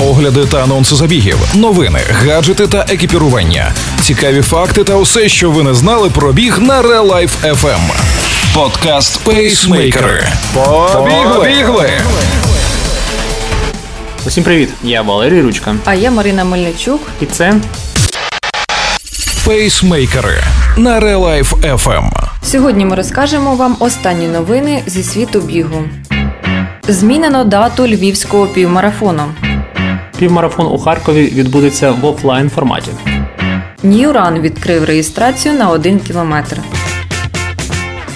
огляди та анонси забігів, новини, гаджети та екіпірування, цікаві факти та усе, що ви не знали про біг на Real Life FM. Подкаст Пейсмейкери. Побігли! Усім привіт! Я Валерій Ручка. А я Марина Мельничук. І це Пейсмейкери на Real Life FM. Сьогодні ми розкажемо вам останні новини зі світу бігу. Змінено дату львівського півмарафону. Півмарафон у Харкові відбудеться в офлайн форматі. Ньюран відкрив реєстрацію на один кілометр.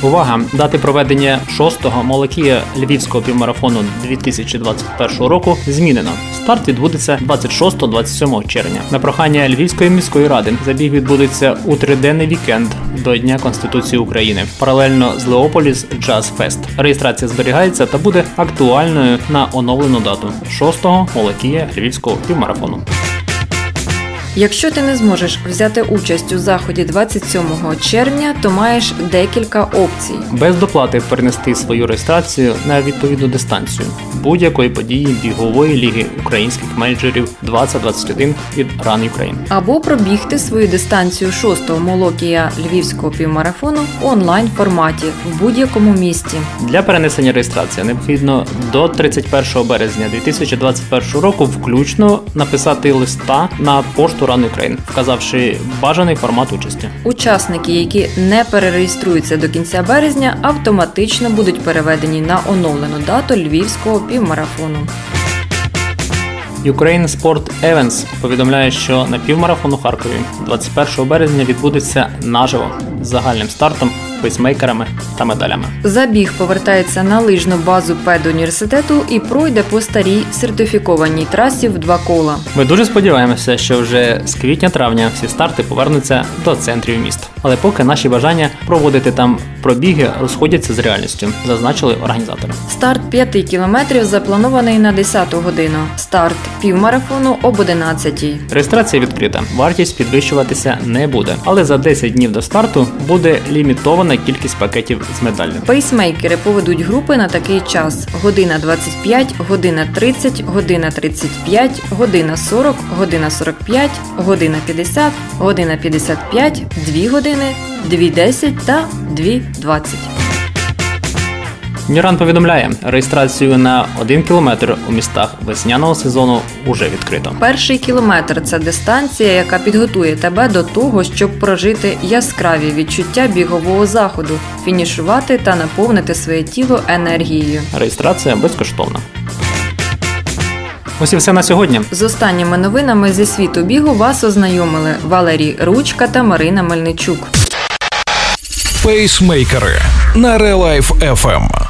Увага! Дати проведення шостого молокія львівського півмарафону 2021 року змінено. Старт відбудеться 26-27 червня. На прохання Львівської міської ради забіг відбудеться у триденний вікенд до Дня Конституції України, паралельно з Leopolis Jazz Fest. Реєстрація зберігається та буде актуальною на оновлену дату шостого молокія львівського півмарафону. Якщо ти не зможеш взяти участь у заході 27 червня, то маєш декілька опцій. без доплати перенести свою реєстрацію на відповідну дистанцію будь-якої події бігової ліги українських менеджерів 2021 від Run Ukraine. Або пробігти свою дистанцію 6-го молокія львівського півмарафону в онлайн форматі в будь-якому місті. Для перенесення реєстрації необхідно до 31 березня 2021 року включно написати листа на пошту Run Україн, вказавши бажаний формат участі. Учасники, які не перереєструються до кінця березня, автоматично будуть переведені на оновлену дату львівського півмарафону. Ukraine Sport Events повідомляє, що на півмарафону Харкові 21 березня відбудеться наживо з загальним стартом, пейсмейкерами та медалями. Забіг повертається на лижну базу педуніверситету і пройде по старій сертифікованій трасі в два кола. Ми дуже сподіваємося, що вже з квітня-травня всі старти повернуться до центрів міст. Але поки наші бажання проводити там пробіги розходяться з реальністю, зазначили організатори. Старт 5 кілометрів запланований на 10 годину. Старт півмарафону об 11. Реєстрація відкрита. Вартість підвищуватися не буде, але за 10 днів до старту буде лімітована кількість пакетів з медалями. Пейсмейкери поведуть групи на такий час: година 25, година 30, година 35, година 40, година 45, година 50, година 55, 2 години, 2.10 та 2.20. Нюран повідомляє, реєстрацію на 1 кілометр у містах весняного сезону уже відкрито. Перший кілометр це дистанція, яка підготує тебе до того, щоб прожити яскраві відчуття бігового заходу, фінішувати та наповнити своє тіло енергією. Реєстрація безкоштовна. Ось і все на сьогодні. З останніми новинами зі світу бігу вас ознайомили Валерій Ручка та Марина Мельничук. Пейсмейкери на Real Life FM.